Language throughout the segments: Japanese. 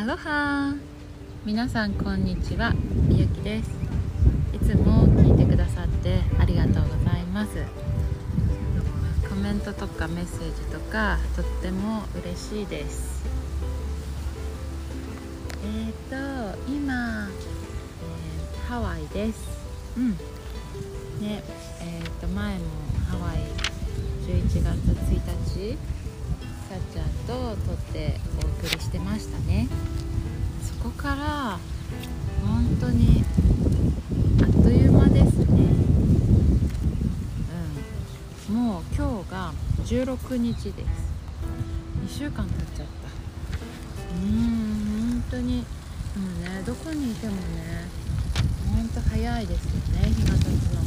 アロハ皆さんこんにちは。みゆきです。いつも聞いてくださってありがとうございます。コメントとかメッセージとかとっても嬉しいです。えっ、ー、と今、えー、ハワイです。うん。ねえっ、ー、と前もハワイ11月1日さっちゃんと撮ってお送りしてましたね。そこから本当にあっという間ですね。うん。もう今日が16日です。2週間経っちゃった。うん本当に。でもねどこにいてもねほんと早いですよね。日が経つの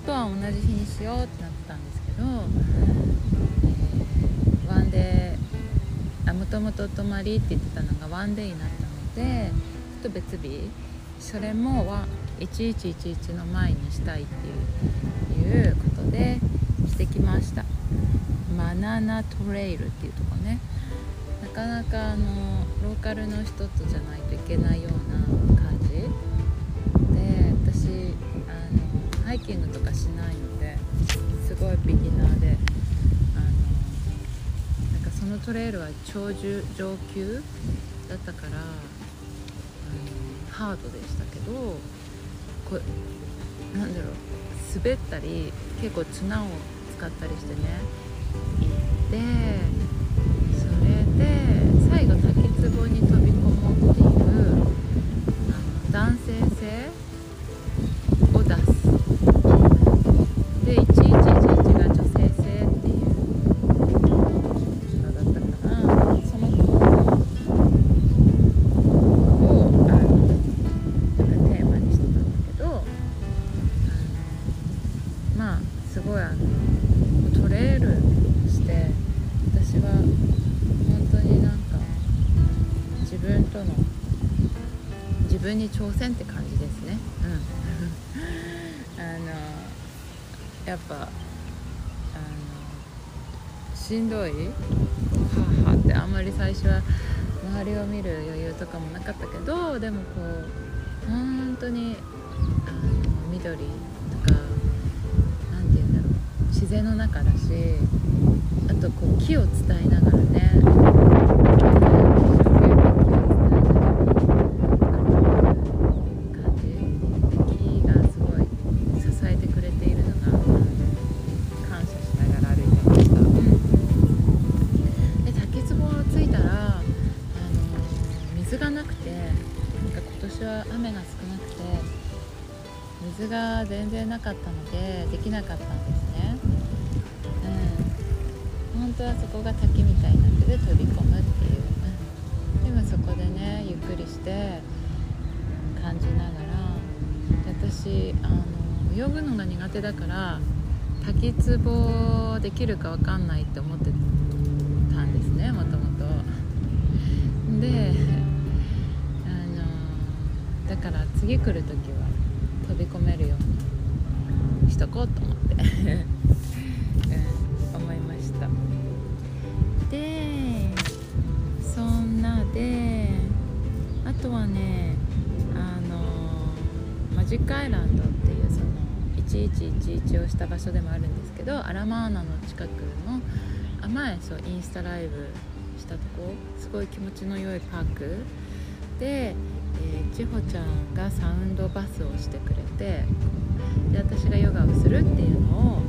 とは同じ日にしようってなってたんですけど、えー、ワンデーもともと泊まりって言ってたのがワンデーになったのでちょっと別日それも1111の前にしたいっていういうことでしてきました。マナナトレイルっていうとこね。なかなかあのローカルの人とじゃないといけないような感じハイキングとかしないのですごいビギナーであのなんかそのトレイルは超上級だったからあのハードでしたけどこなんだろう滑ったり結構綱を使ったりしてね行ってそれで最後滝壺に飛び込もうっていうやっぱあのしんどい？ははってあんまり最初は周りを見る余裕とかもなかったけどでもこう本当にあの緑とか何て言うんだろう。自然の中だしあとこう木を伝えながらね手だから滝壺できるか分かんないって思ってたんですねもともとであのだから次来る時は飛び込めるようにしとこうと。近くのあ前そうインスタライブしたとこ。すごい気持ちの良いパーク。で、えー、千穂ちゃんがサウンドバスをしてくれてで私がヨガをするっていうのを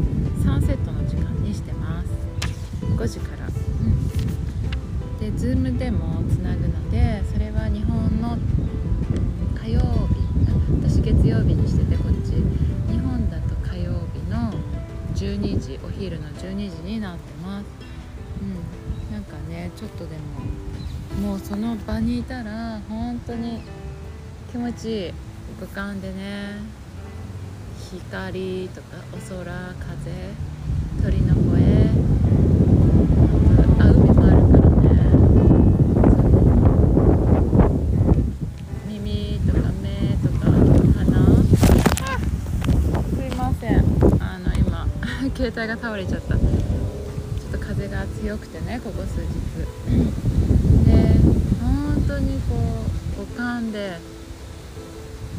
3セットの時間にしてます。5時から、うん、で Zoom でもつなぐのでそれは日本の火曜日私月曜日にしててこっち。12時お昼の12時になってます。うん。なんかねちょっとでももうその場にいたら本当に気持ちいい。五感でね。光とかお空風。鳥の声あ海もあるからね耳とか目とか鼻すいませんあの今携帯が倒れちゃった。ちょっと風が強くてねここ数日。で本当にこう五感で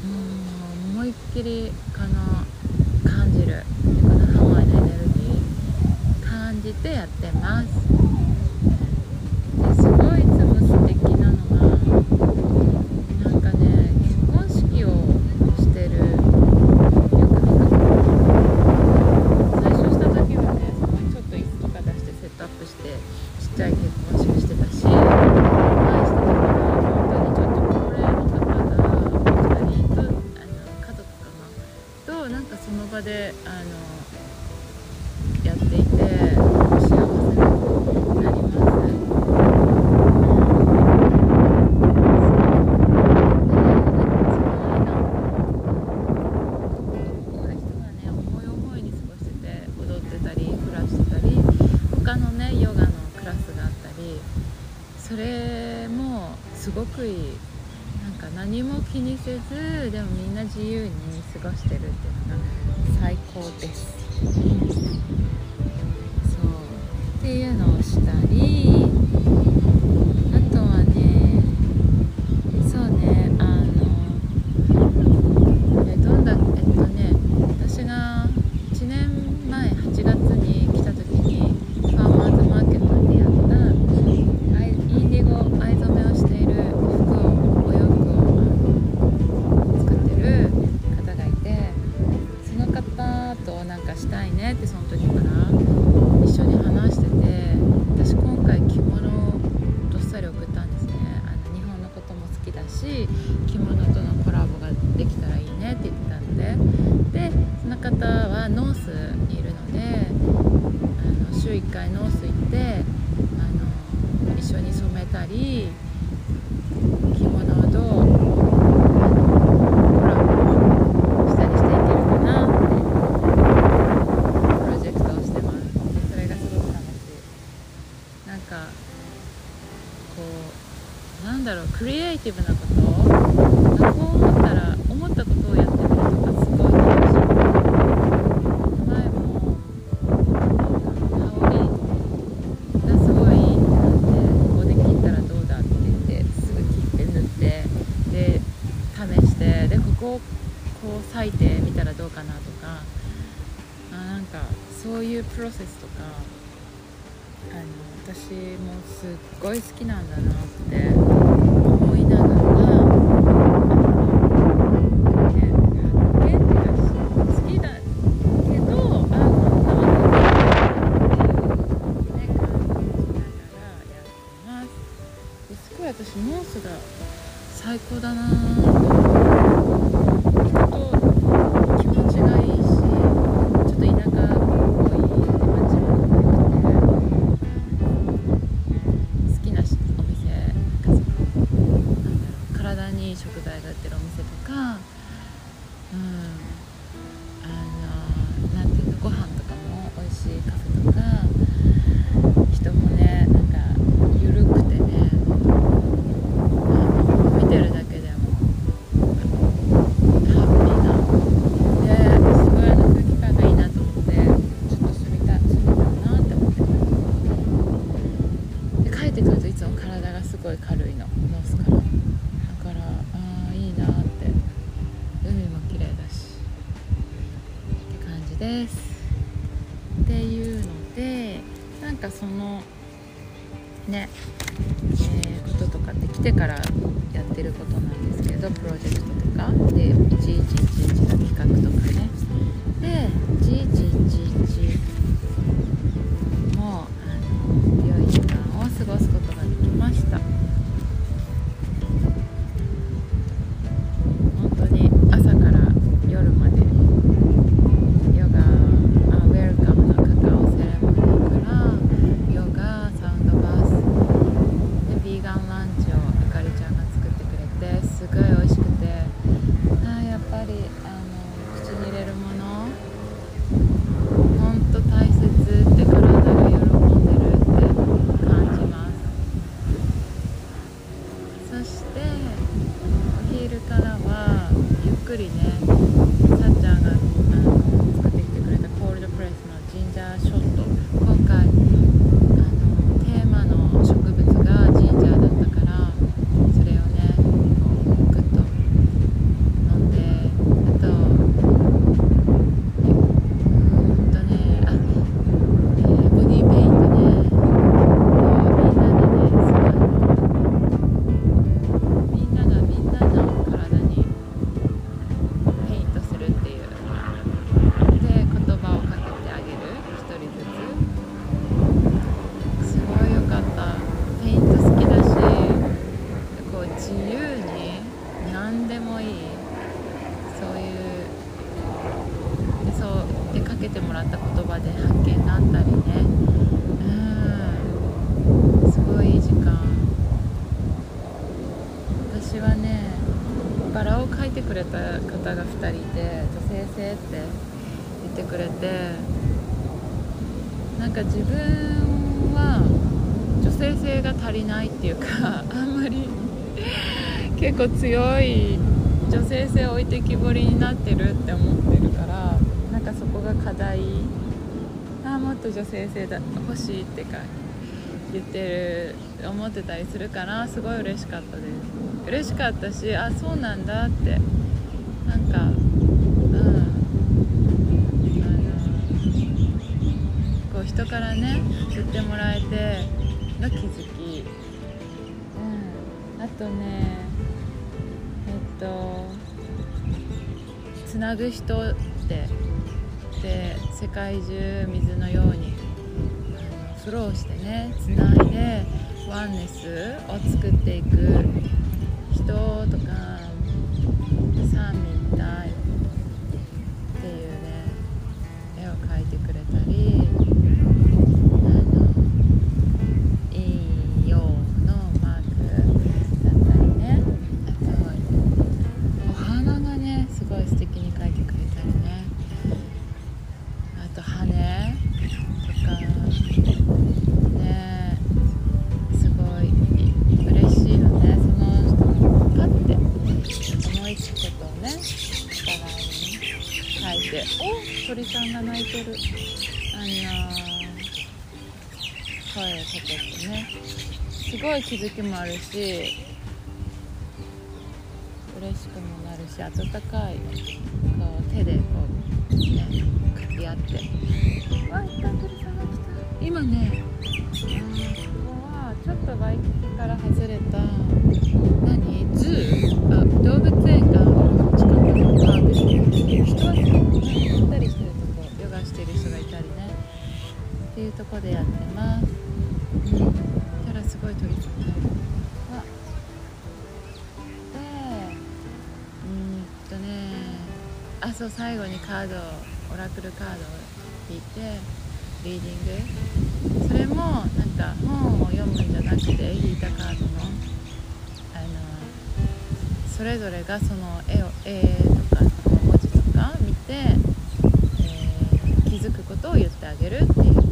うん思いっきりかな感じる。このハワイのエネルギー感じてやってます。自由に過ごしてるってエイティブなことこう思ったら思ったことをやってみるとかすごい楽しい前も香りがすごいなんでここで切ったらどうだって言ってすぐ切って塗ってで試してでここをこう裂いてみたらどうかなとかあなんかそういうプロセスとかあの私もすっごい好きなんだなってねえーこととかって来てからやってることなんですけどプロジェクトとか。で1111の企画とかね。で1111もあの言葉で発見があったりね。うん。すごいいい時間。私はねバラを描いてくれた方が2人いて女性性って言ってくれてなんか自分は女性性が足りないっていうかあんまり結構強い女性性置いてきぼりになってるって思ってるからなんかそこが課題と女性性だ欲しいってか言ってる思ってたりするからすごい嬉しかったです嬉しかったしあそうなんだってなんかうんあのこう人からね言ってもらえての気づきうんあとねえっとつなぐ人ってで世界中水のようにフローしてねつないでワンネスを作っていく人とか三位一体お互いに書い。てお鳥さんが鳴い。てるあの声をかけてねすごい。気づきもあるし嬉しくもなるし温かい。こう手でこうねかき合ってわい。った鳥さんが来た今ねここはちょっとワイキキから外れた何ズーあ動物園が近くのパークで人はね乗ったりしてるとこヨガしてる人がいたりね。っていうとこでやってます。うんたらすごい鳥さんがいるでうんとね。あそう最後にカードオラクルカードを引いてリーディング。それもなんか本を読むんじゃなくて引いたカードの。あのそれぞれがその絵を絵とかの文字とか見て、づくことを言ってあげるっていう。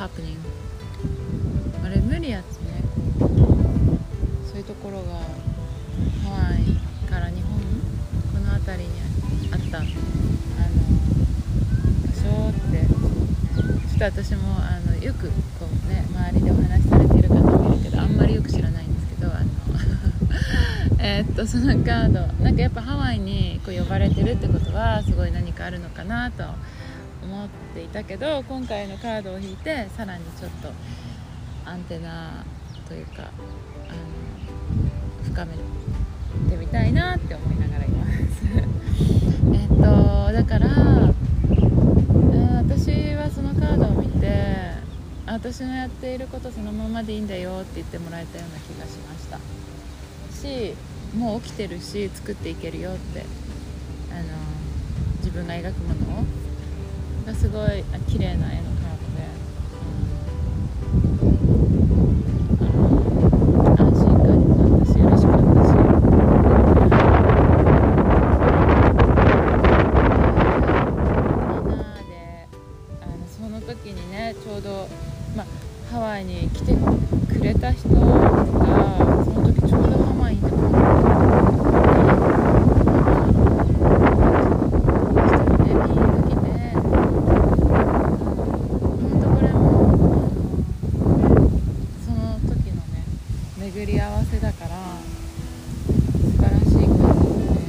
Happening? あれ無理やつね。そういうところがハワイから日本この辺りにあった。あの場所ってちょっと私もあのよくこうね周りでお話しされてる方もいるけどあんまりよく知らないんですけどあの えっとそのカード。なんかやっぱハワイにこう呼ばれてるってことはすごい何かあるのかなと思っていたけど今回のカードを引いてさらにちょっとアンテナというかあの深めてみたいなって思いながらいます。えっとだから私はそのカードを見て私のやっていることそのままでいいんだよって言ってもらえたような気がしました。しもう起きてるし作っていけるよってあの自分が描くものをがすごい綺麗な絵の巡り合わせだから素晴らしい感じですね。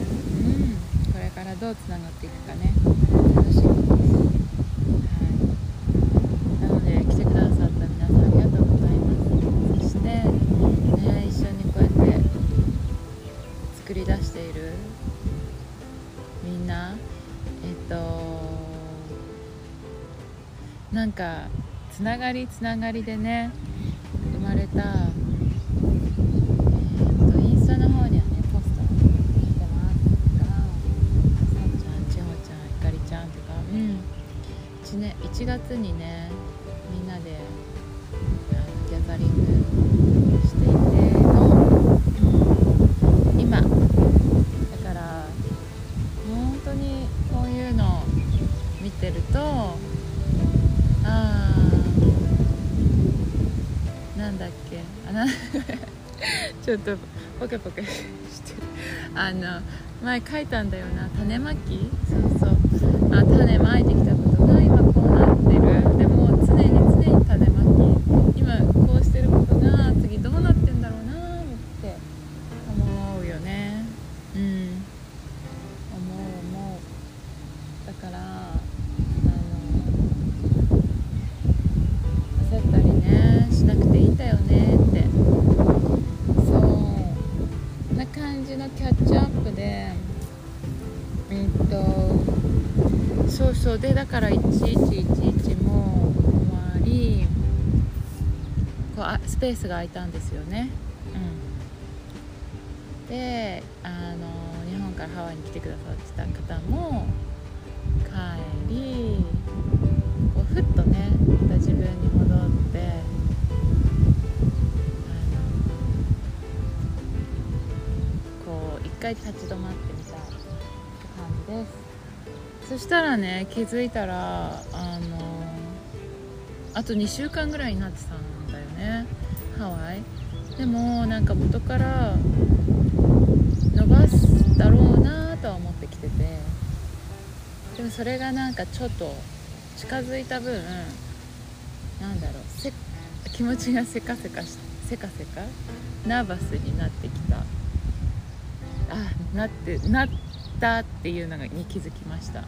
うん。これからどうつながっていくかね。楽しみです、はい、なので来てくださった皆さんありがとうございます。そしてね一緒にこうやって作り出しているみんな。えっとなんかつながりつながりでね生まれたにねみんなでギャザリングしていての、今。だから本当にこういうの見てるとあーなんだっけあな ちょっとポケポケしてあの前書いたんだよな種まき？そうそう。あ種まいてきたそうそう。でだから1111も終わり。こうあスペースが空いたんですよね。うん。であの日本からハワイに来てくださってた方も帰りこうふっとねまた自分に戻ってあのこう一回立ち止まってみたって感じです。そしたらね気づいたらあのあと2週間ぐらいになってたんだよね。ハワイ。でもなんか元から伸ばすだろうなとは思ってきてて。でもそれがなんかちょっと近づいた分なんだろう気持ちがせかせかせかせか？ナーバスになってきた。あなってなったっていうのに気づきました、う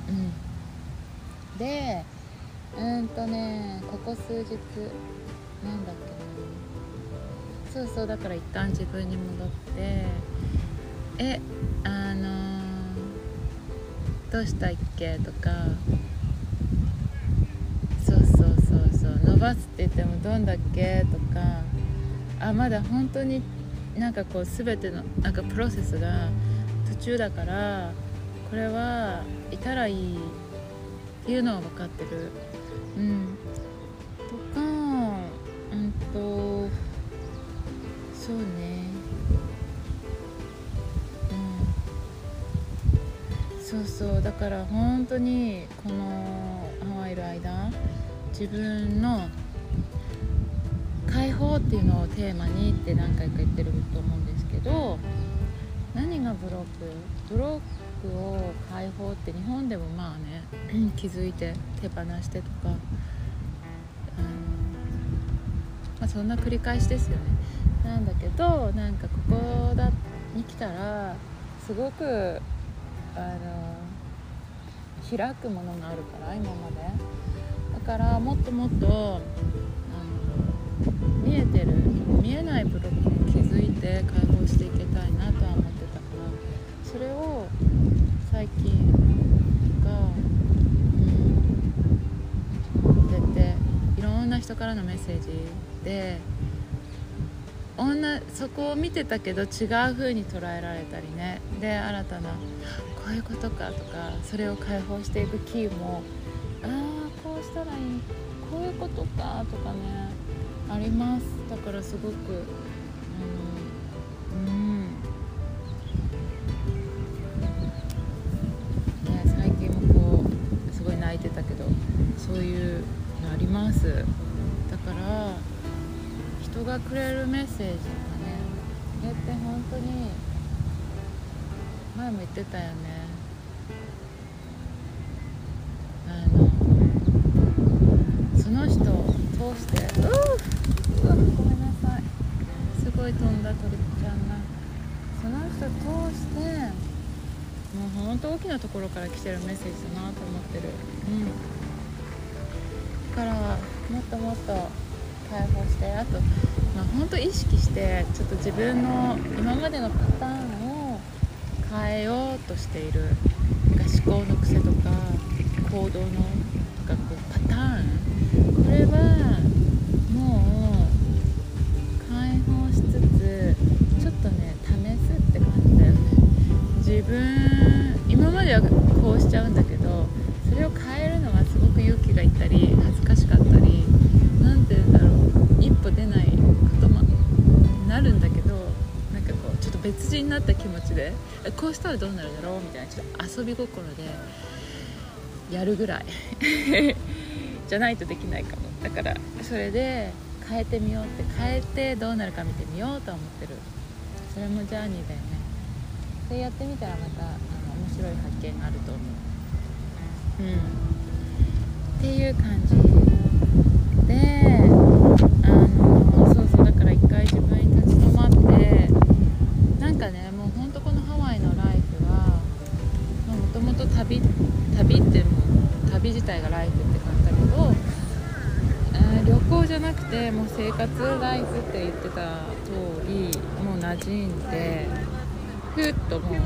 ん、でうんとねここ数日なんだっけな。そうそうだから一旦自分に戻ってえあのーどうしたっけとかそうそうそうそう伸ばすって言ってもどんだっけとかあまだ本当になんかこう全てのなんかプロセスが途中だからこれはいたらいいっていうのは分かってる。うん。とかうんとそうね。うん。そうそう。だから本当にこのハワイいる間自分の解放っていうのをテーマにって何回か言ってると思うんですけど何がブロック？ブロックを解放って日本でもまあね 気づいて手放してとか、うんまあ、そんな繰り返しですよね。なんだけどなんかここだに来たらすごくあの開くものがあるから今まで。だからもっともっと見えてる見えないブロックに気づいて解放して最近がうん出ていろんな人からのメッセージで女そこを見てたけど違う風に捉えられたりね。で新たなこういうことかとかそれを解放していくキーもああこうしたらいいこういうことかとかねあります。だからすごくセージとかね。これって本当に前も言ってたよね。あのその人を通してううわごめんなさい。すごい飛んだ鳥ちゃんが。その人を通してもう本当大きなところから来てるメッセージだなと思ってる。うん。だからもっともっと解放してあと、まあ、本当意識してちょっと自分の今までのパターンを変えようとしている。なんか思考の癖とか行動のかこうパターン。これはもう解放しつつちょっとね試すって感じだよね。自分今まではこうしちゃうんだけどうちょっと別人になった気持ちでこうしたらどうなるだろうみたいなちょっと遊び心でやるぐらい。じゃないとできないかも。だからそれで変えてみようって変えてどうなるか見てみようとは思ってる。それもジャーニーだよね。それやってみたらまたあの面白い発見があると思う。うん。っていう感じ。であのそうそうだから一回自分に立ち止まってなんかねもうほんとこのハワイのライフはもともと旅旅ってもう旅自体がライフって感じだけど、えー、旅行じゃなくてもう生活ライフって言ってた通りもう馴染んでふっともう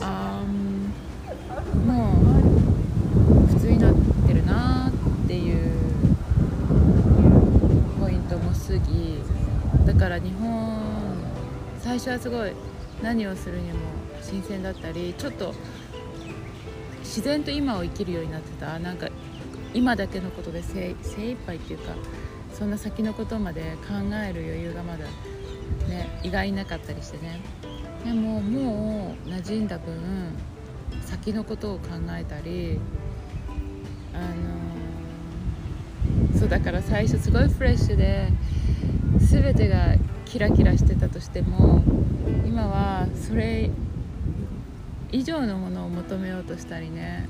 あもう普通になってるなっていう過ぎだから日本最初はすごい何をするにも新鮮だったりちょっと自然と今を生きるようになってた。なんか今だけのことで精精一杯っていうかそんな先のことまで考える余裕がまだね意外になかったりしてね。でももう馴染んだ分先のことを考えたりあのそうだから最初すごいフレッシュで全てがキラキラしてたとしても今はそれ以上のものを求めようとしたりね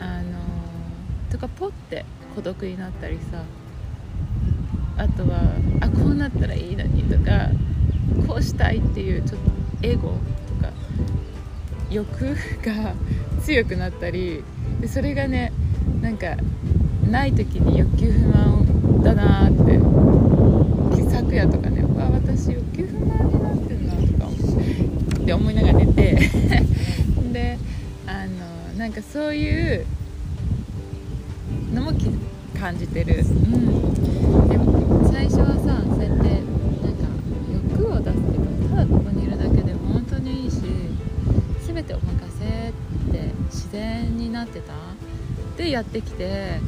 あのとかポッて孤独になったりさあとはあこうなったらいいのにとかこうしたいっていうちょっとエゴとか欲が強くなったりでそれがねなんかない時に欲求不満だなって昨夜とかねわ私欲求不満になってんなとかって思いながら寝て。であのなんかそういうのも感じてる。うん。でも最初はさそうやってなんか欲を出すっていうかただここにいるだけで本当にいいし全てお任せって自然になってた？でやってきて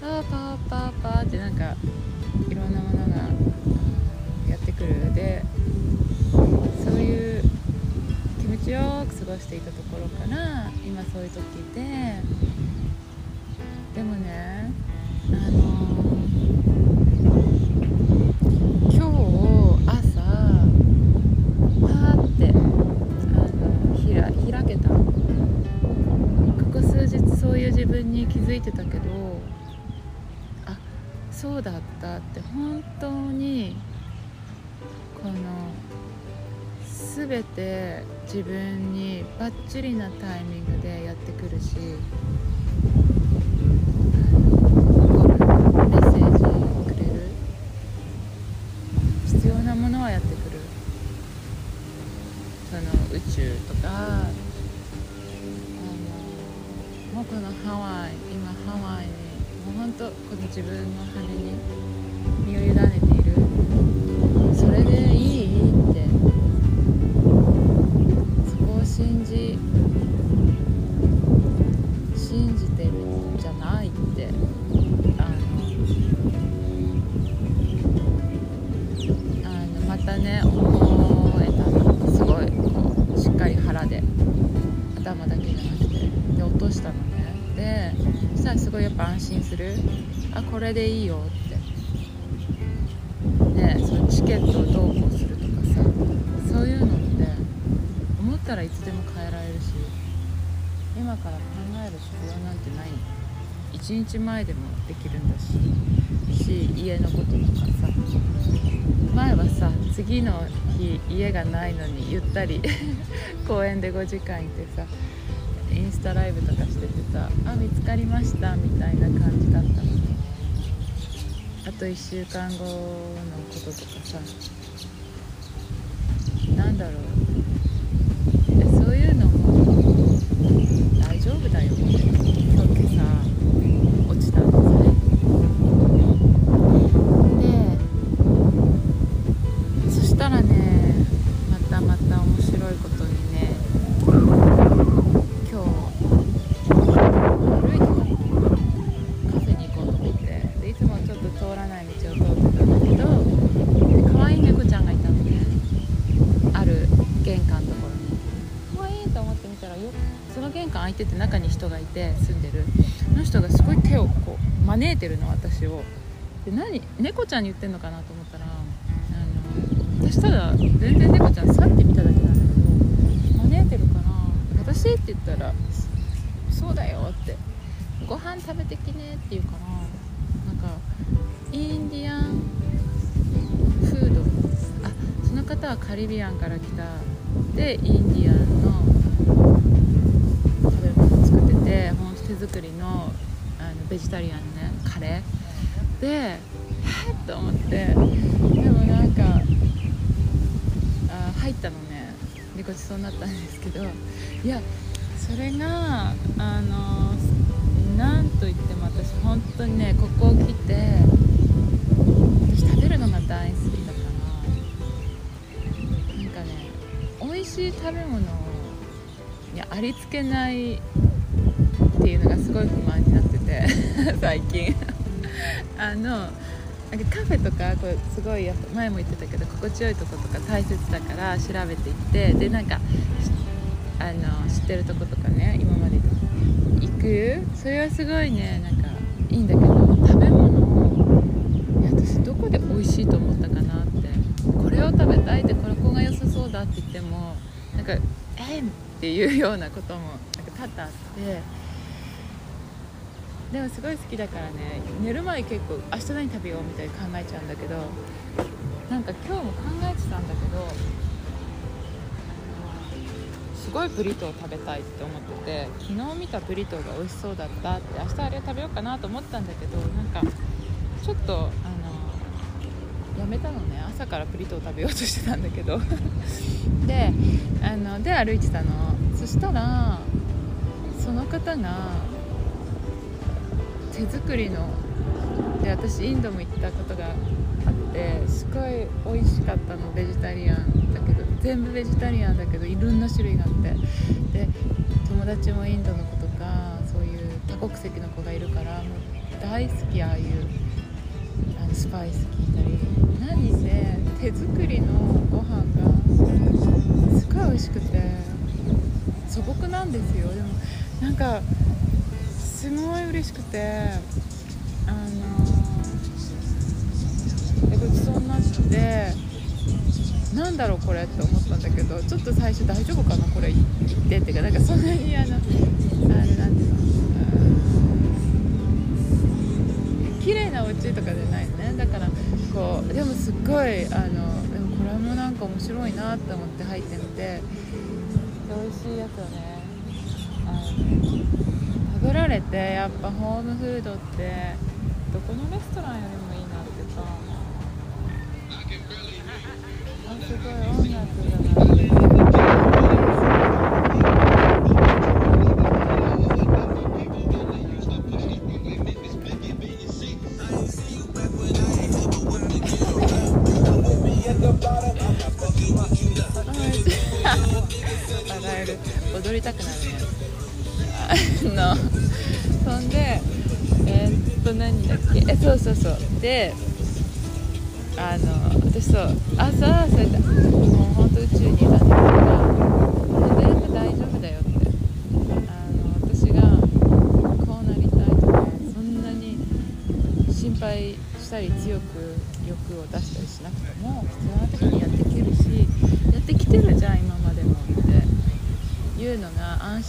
パーパーパーパーってなんかをしていたところから今そういう時ででもねあの、今日朝パーってあのひら開けた。ここ数日そういう自分に気づいてたけどあそうだったって本当にこの全て自分にバッチリなタイミングでやってくるし。でいいよって。ねそのチケットをどうこうするとかさそういうのって思ったらいつでも変えられるし今から考える必要なんてない。一日前でもできるんだしし家のこととかさ。前はさ次の日家がないのにゆったり 公園で5時間いてさインスタライブとかしててさ「あ見つかりました」みたいな感じだったの。あと1週間後のこととかさ。なんだろう。こう招いてるの私を。で何猫ちゃんに言ってんのかなと思ったらあの私ただ全然猫ちゃん去ってみただけなんだけど招いてるかな。私って言ったら「そうだよ」って「ご飯食べてきね」って言うかな。なんかインディアンフード。あその方はカリビアンから来た。でインディアンの食べ物を作っててほんと手作りのベジタリアンねカレー。でえっと思って。でもなんかあ入ったのね。でごちそうになったんですけど。いやそれがあのなんといっても私本当にねここを来て私食べるのが大好きだから。なんかね美味しい食べ物にありつけないっていうのがすごい不満になってて 最近。あのなんかカフェとかこれすごいやっぱ前も言ってたけど心地よいとことか大切だから調べていってでなんかあの知ってるとことかね今まで行く。それはすごいねなんかいいんだけど食べ物いや私どこで美味しいと思ったかなって。これを食べたいってこれこが良さそうだって言ってもなんかえーっていうようなこともなんか多々あって。でもすごい好きだからね寝る前結構明日何食べようみたいに考えちゃうんだけどなんか今日も考えてたんだけどすごいブリトー食べたいって思ってて昨日見たブリトーが美味しそうだったって明日あれ食べようかなと思ったんだけどなんかちょっとあのやめたのね。朝からブリトー食べようとしてたんだけど。であので歩いてたの。そしたらその方が手作りので私インドも行ったことがあってすごい美味しかったのベジタリアンだけど全部ベジタリアンだけどいろんな種類があって。で友達もインドの子とかそういう多国籍の子がいるからもう大好きああいうあのスパイス効いたり何せ手作りのご飯がすごい美味しくて素朴なんですよ。でもなんかすごい嬉しくてあのごちそうになってなんだろうこれって思ったんだけどちょっと最初大丈夫かなこれ言ってっていうかなんかそんなにあのあれなんていうのお家とかじゃないのね。だからこうでもすっごいあのでもこれもなんか面白いなって思って入ってみて美味しいやつをね。あの食べられてやっぱホームフードってどこのレストランよりもいいなってさ。あすごい音楽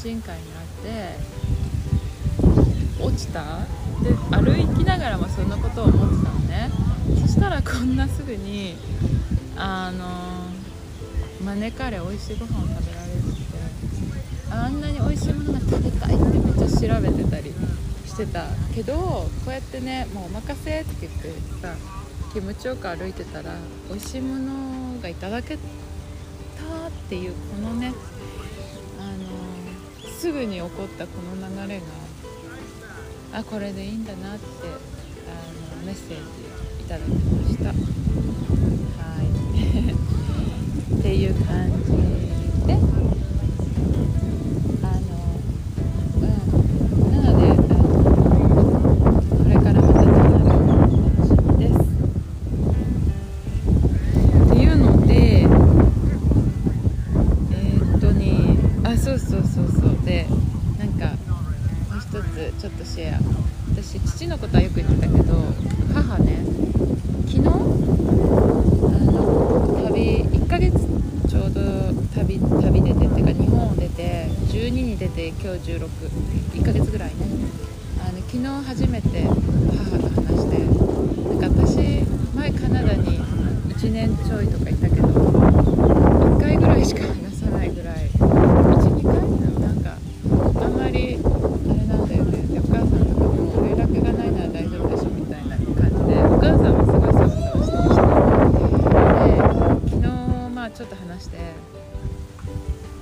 が安心感になって落ちた？で歩きながらもそんなことを思ってたのね。そしたらこんなすぐにあの招かれ美味しいご飯を食べられるってあんなに美味しいものが食べたいってめっちゃ調べてたりしてたけどこうやってねもうお任せって言ってさ気持ちよく歩いてたら美味しいものがいただけたっていうこのねすぐに起こったこの流れがあこれでいいんだなってあのメッセージいただきました。はい。っていう感じで今日161ヶ月ぐらいね。あの昨日初めて母と話してなんか私前カナダに1年ちょいとかいたけど1回ぐらいしか話さないぐらい12回？なんかあんまりあれなんだよね。でお母さんとかも連絡がないなら大丈夫でしょみたいな感じでお母さんもすごいサバサバしてました。で昨日まあちょっと話して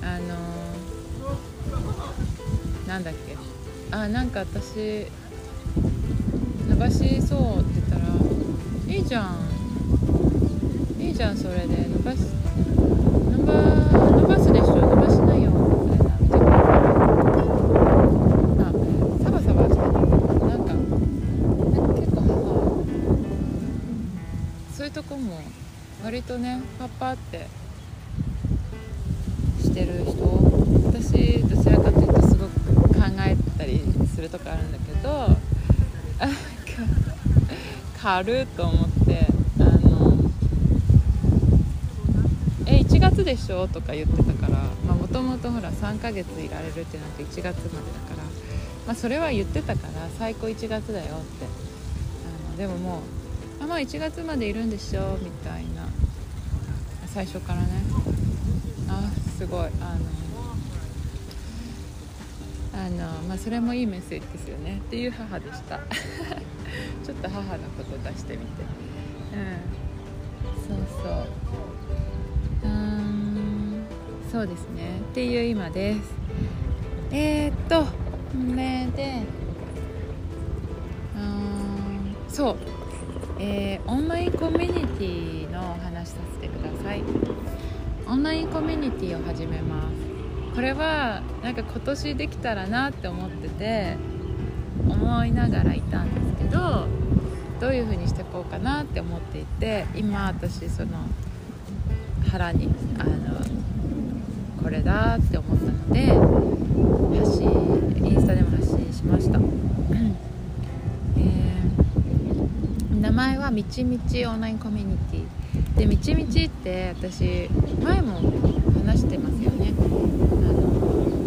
あのなんだっけ？あなんか私伸ばしそうって言ったら「いいじゃん。いいじゃんそれで。伸ばし伸ば伸ばすでしょ？伸ばしないよ」みたいなちょっとあサバサバしてたなんかなんか結構母そういうとこも割とねパッパってる人私どちらかというとすごく考えたりするとこあるんだけどあなんか軽っと思ってあの「え1月でしょ?」とか言ってたからもともとほら3ヶ月いられるってなって1月までだから、まあ、それは言ってたから最高1月だよって。あのでももう「あまあ1月までいるんでしょ?」みたいな。最初からね。あすごい。あのあのまあそれもいいメッセージですよね。っていう母でした。ちょっと母のこと出してみて。うん。そうそう。うーんそうですね。っていう今です。えー、っと目でうーんそう。えーオンラインコミュニティのお話しさせてください。オンラインコミュニティを始めます。これはなんか今年できたらなって思ってて思いながらいたんです。けどどういう風にしていこうかなって思っていて今私その腹にあのこれだって思ったので発信インスタでも発信しました、えー名前はみちみちオンラインコミュニティ。でみちみちって私前も話してますよね。あの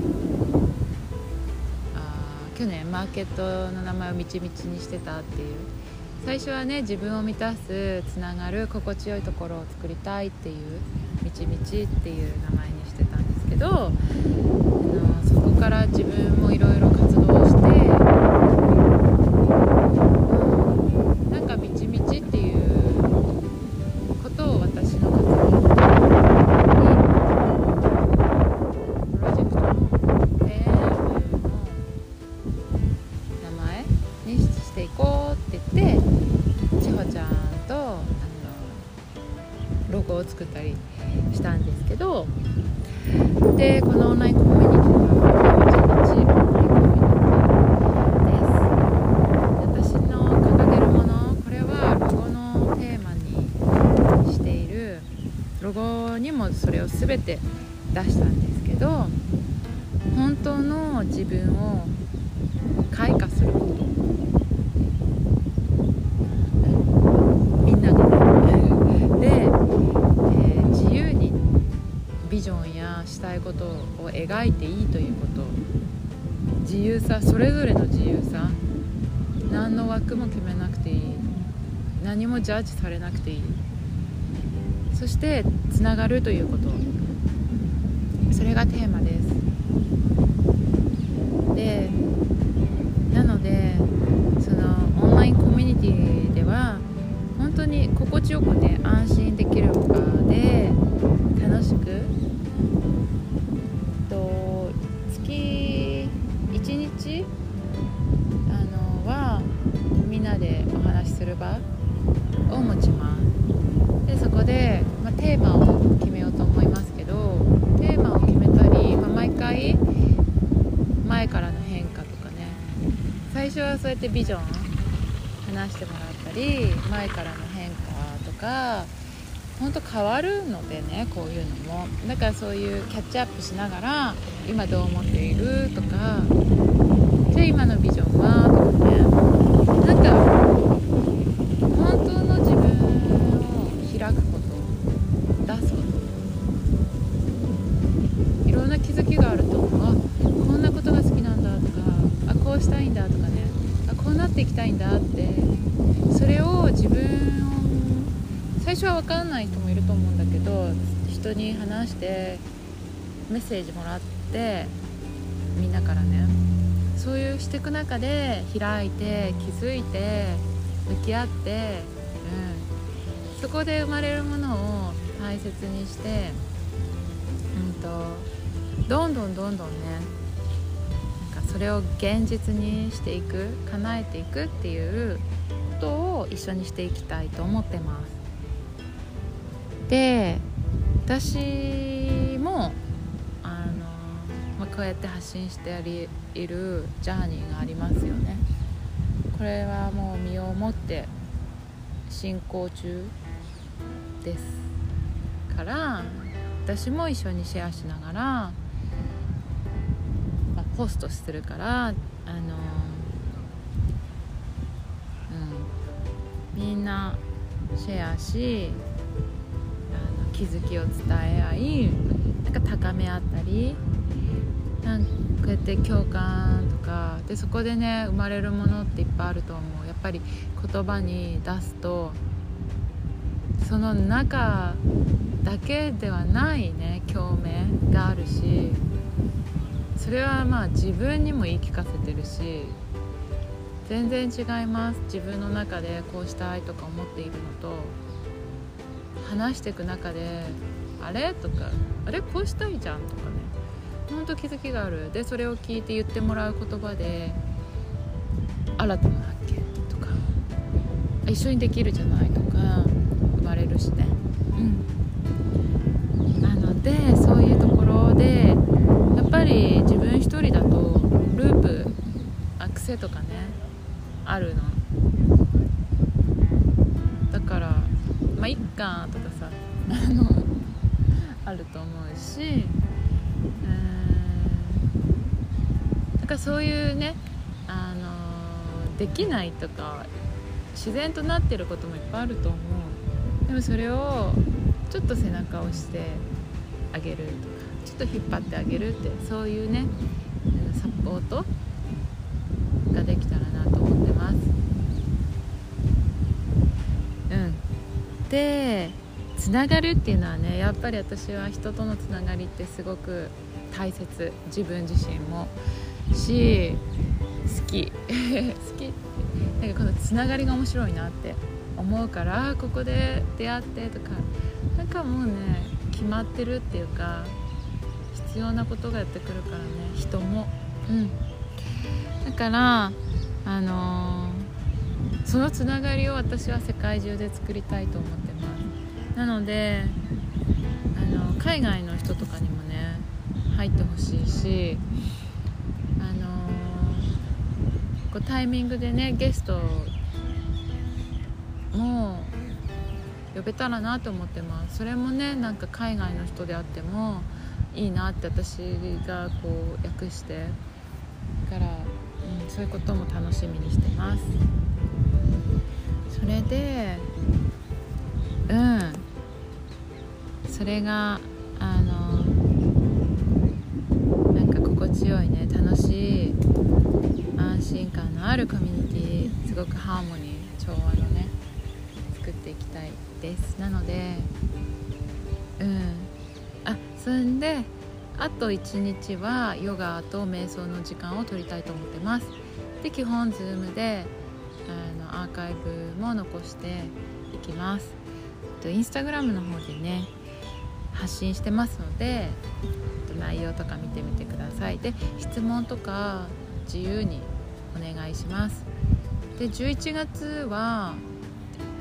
去年マーケットの名前をみちみちにしてたっていう。最初はね自分を満たすつながる心地よいところを作りたいっていう「みちみち」っていう名前にしてたんですけどあのそこから自分もいろいろ活動全て出したんですけど本当の自分を開花すること。みんながね。で、えー自由にビジョンやしたいことを描いていいということ。自由さそれぞれの自由さ。何の枠も決めなくていい。何もジャッジされなくていい。そしてつながるということ。それがテーマです。でなのでそのオンラインコミュニティでは本当に心地よくね安心できる場で楽しくと月1日あのはみんなでお話しする場を持ちますでそこで、まあ、テーマを決めようと思いますけどテーマを決めたり、まあ、毎回前からの変化とかね最初はそうやってビジョン話してもらったり前からの変化とか本当変わるのでねこういうのも。だからそういうキャッチアップしながら今どう思っているとかじゃあ今のビジョンはとかね。なんかしてメッセージもらってみんなからね。そういうしていく中で開いて気づいて向き合って、うん、そこで生まれるものを大切にして、うん、とどんどんどんどんねなんかそれを現実にしていく叶えていくっていうことを一緒にしていきたいと思ってます。で私もあの、まあ、こうやって発信してありいるジャーニーがありますよね。これはもう身をもって進行中ですから私も一緒にシェアしながら、まあ、ポストするからあの、うん、みんなシェアし気づきを伝え合いなんか高め合ったりなんかこうやって共感とかでそこでね生まれるものっていっぱいあると思う。やっぱり言葉に出すとその中だけではないね共鳴があるしそれはまあ自分にも言い聞かせてるし全然違います。自分の中でこうしたいとか思っているのと話していく中であれ？とかあれこうしたいじゃんとかね。ほんと気づきがある。でそれを聞いて言ってもらう言葉で新たな発見とかあ一緒にできるじゃないとか生まれるしね。うん。なのでそういうところでやっぱり自分一人だとループあ癖とかねあるのまあいっかとかさあのあると思うしうん。だからそういうねあのできないとか自然となってることもいっぱいあると思う。でもそれをちょっと背中を押してあげるとかちょっと引っ張ってあげるってそういうねサポートができたらなと思ってますつながるっていうのはねやっぱり私は人とのつながりってすごく大切自分自身も。し好き。好き。なんかこのつながりが面白いなって思うからここで出会ってとか。なんかもうね決まってるっていうか必要なことがやってくるからね人も。うん。だからあのー、そのつながりを私は世界中で作りたいと思ってなのであの海外の人とかにもね入ってほしいしあの、こうタイミングでねゲストも呼べたらなと思ってます。それもねなんか海外の人であってもいいなって私がこう訳して。だから、うん、そういうことも楽しみにしてます。それでうん。それがあのなんか心地よいね楽しい安心感のあるコミュニティすごくハーモニー調和のね作っていきたいです。なのでうん。あそんであと1日はヨガと瞑想の時間を取りたいと思ってます。で基本 Zoom であのアーカイブも残していきます。インスタグラムの方でね発信してますので内容とか見てみてください。で質問とか自由にお願いします。で11月は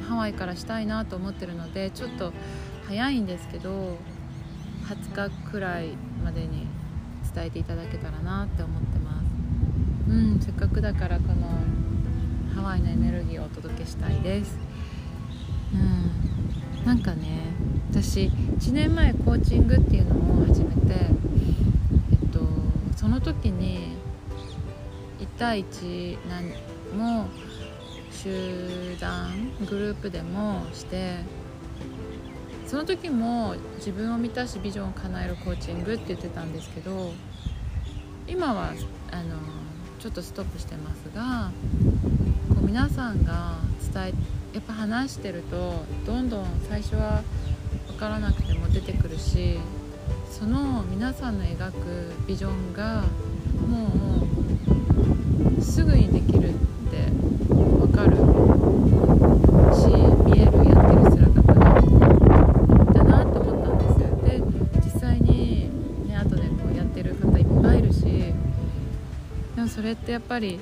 ハワイからしたいなと思ってるのでちょっと早いんですけど20日くらいまでに伝えていただけたらなって思ってます。うんせっかくだからこのハワイのエネルギーをお届けしたいです。うんなんかね私1年前コーチングっていうのを始めてえっとその時に1対1も集団グループでもしてその時も自分を満たしビジョンを叶えるコーチングって言ってたんですけど今はあのちょっとストップしてますがこう皆さんが伝えやっぱ話してるとどんどん最初はからなくても出てくるしその皆さんの描くビジョンがもうすぐにできるって分かるし見えるやってる姿がだなと思ったんですよ。で実際にね後でこうやってる方いっぱいいるしでもそれってやっぱり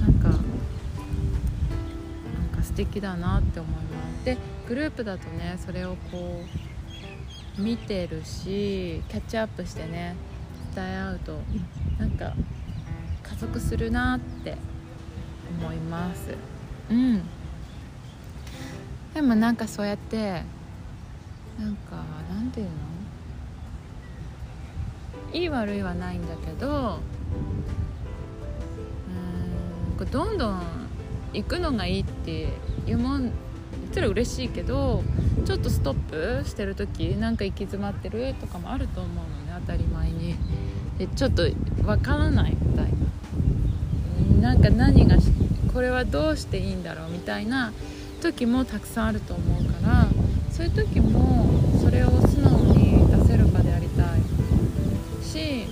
なんかなんか素敵だなって思います。でグループだとねそれをこう見てるしキャッチアップしてね伝え合うとなんか加速するなって思います。うん。でもなんかそうやってなんかなんていうの？いい悪いはないんだけどうんどんどん行くのがいいっていうもんったら嬉しいけどちょっとストップしてる時なんか行き詰まってるとかもあると思うのね当たり前に。でちょっとわからないみたいな。なんか何がこれはどうしていいんだろうみたいな時もたくさんあると思うからそういう時もそれを素直に出せる場でありたいし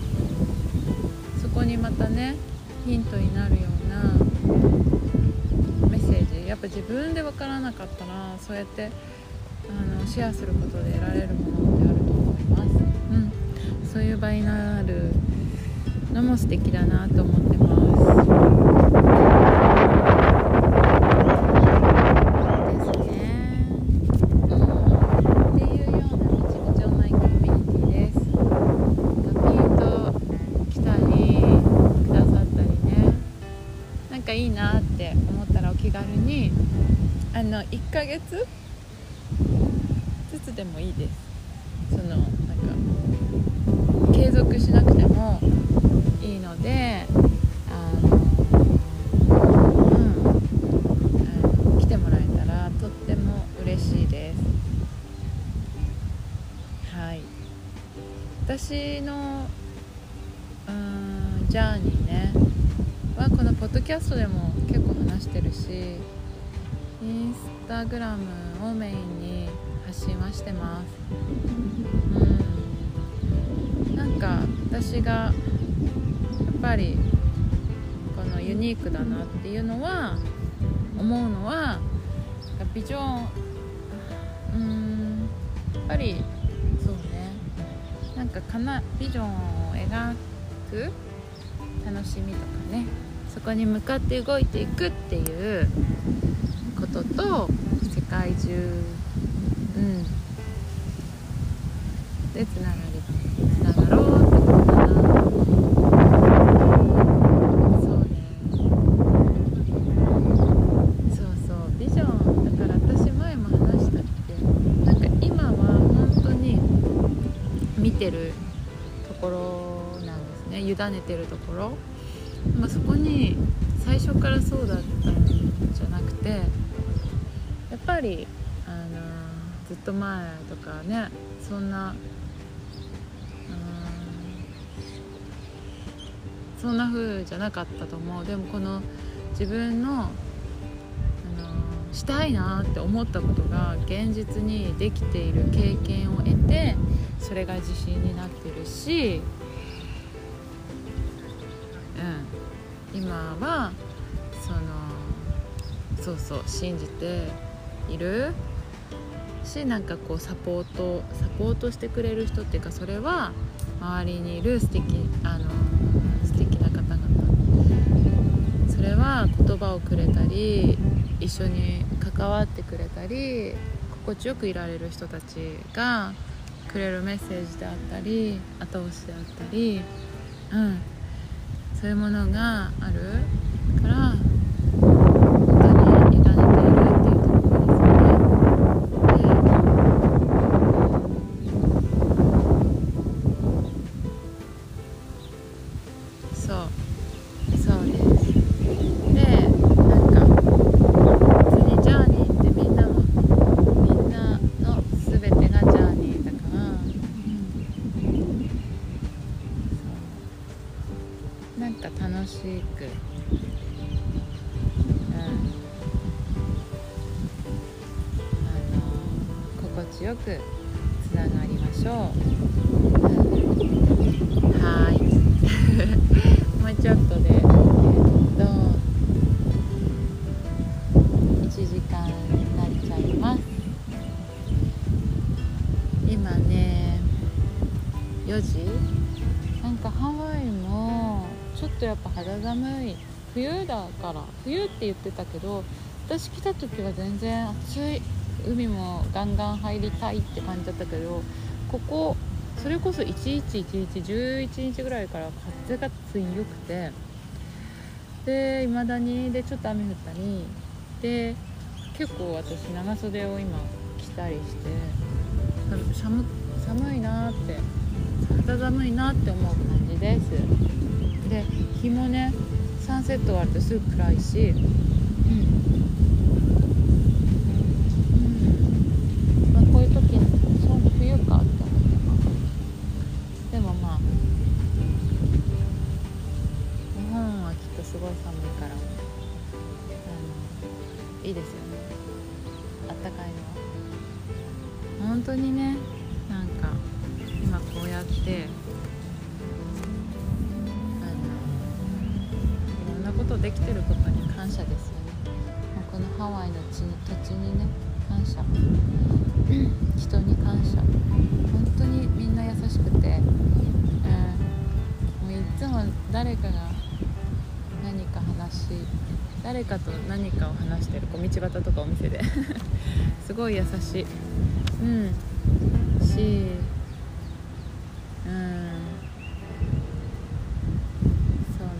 そこにまたねヒントになるようなぱ自分で分からなかったらそうやってあのシェアすることで得られるものってあると思います、うん、そういう場になるのも素敵だなと思ってます。軽にあの1ヶ月ずつでもいいです。そのなんか継続しなくてもいいのであのうんあの来てもらえたらとっても嬉しいです。はい。私のうんジャーニーねはこのポッドキャストでも結構しインスタグラムをメインに発信はしてます。うん。なんか私がやっぱりこのユニークだなっていうのは思うのはビジョンうんやっぱりそうね。なんかかなビジョンを描く楽しみとかね。そこに向かって動いていくっていうことと世界中うんでつながりつながろうってことかなそうね。そうそう。ビジョンだから私前も話したっけなんか今は本当に見てるところなんですね。委ねてるところ。まあそこに最初からそうだったんじゃなくてやっぱりあのずっと前とかねそんなそんな風じゃなかったと思う。でもこの自分のあのしたいなって思ったことが現実にできている経験を得てそれが自信になってるし、今はそのそうそう信じている。しなんかこうサポートサポートしてくれる人っていうかそれは周りにいる素敵あの素敵な方々。それは言葉をくれたり一緒に関わってくれたり心地よくいられる人たちがくれるメッセージであったり後押しであったり、うん、そういうものがあるから今ね4時？なんかハワイもちょっとやっぱ肌寒い。冬だから冬って言ってたけど私来た時は全然暑い海もガンガン入りたいって感じだったけどここそれこそ111111日ぐらいから風が強くてでいまだにでちょっと雨降ったりで結構私長袖を今着たりして寒寒いなーって肌寒いなって思う感じです。で日もねサンセット終わるとすぐ暗いししうん。しうん。そうね。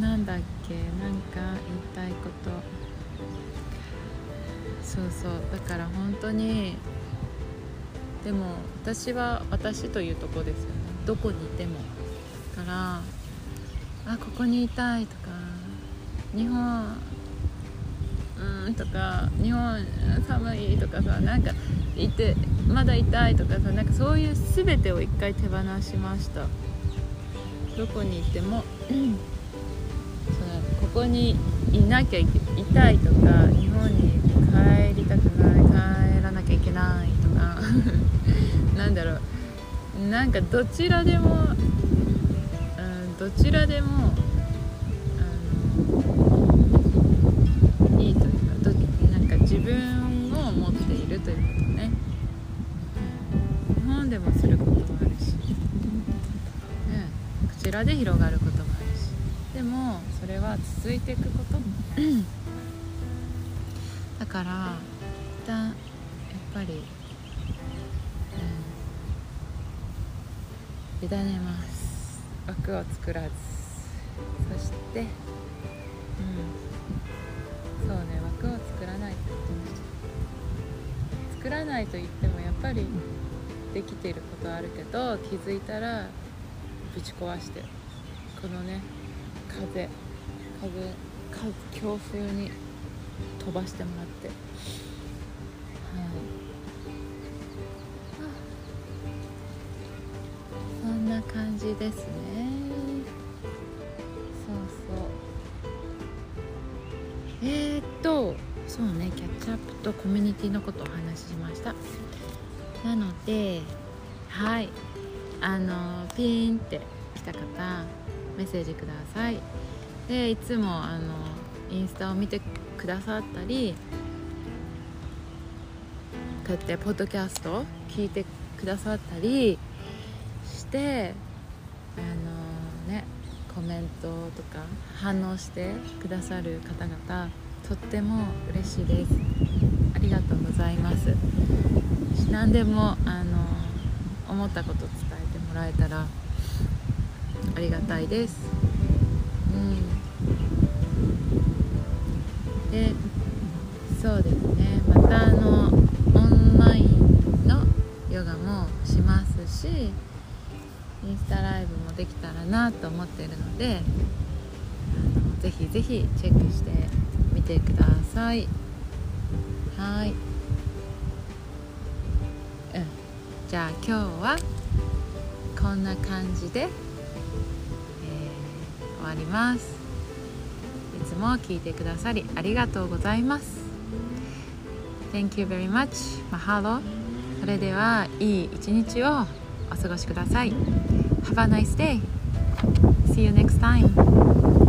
なんだっけ？なんか言いたいこと。そうそう。だから本当にでも私は私というとこですよね。どこにいても。だからあここにいたいとか。日本うんとか日本寒いとかさなんかいてまだいたいとかさなんかそういう全てを一回手放しました。どこにいても そのここにいなきゃいけいとか日本に帰りたくない帰らなきゃいけないとか なんだろう。なんかどちらでも、うん、どちらでもらで広がることもあるし。でもそれは続いていくことも。だから一旦やっぱり、うん、委ねます。枠を作らず。そしてうん。そうね枠を作らないと。言ってました作らないと言ってもやっぱりできていることはあるけど気づいたらぶち壊してこのね風風強風に飛ばしてもらって。はい。そんな感じですね。そうそう。えー、っとそうねキャッチアップとコミュニティのことをお話ししました。なのではい。あのピーンって来た方メッセージください。でいつもあのインスタを見てくださったりこうやってポッドキャスト聞いてくださったりしてあのねコメントとか反応してくださる方々とっても嬉しいです。ありがとうございます。何でもあの思ったこともらえたらありがたいです。うん。でそうですね。またあのオンラインのヨガもしますしインスタライブもできたらなと思ってるのであのぜひぜひチェックしてみてください。はい。うん。じゃあ今日はこんな感じで、えー、終わります。いつも聞いてくださりありがとうございます。Thank you very much. マハロそれではいい一日をお過ごしください。Have a nice day. See you next time.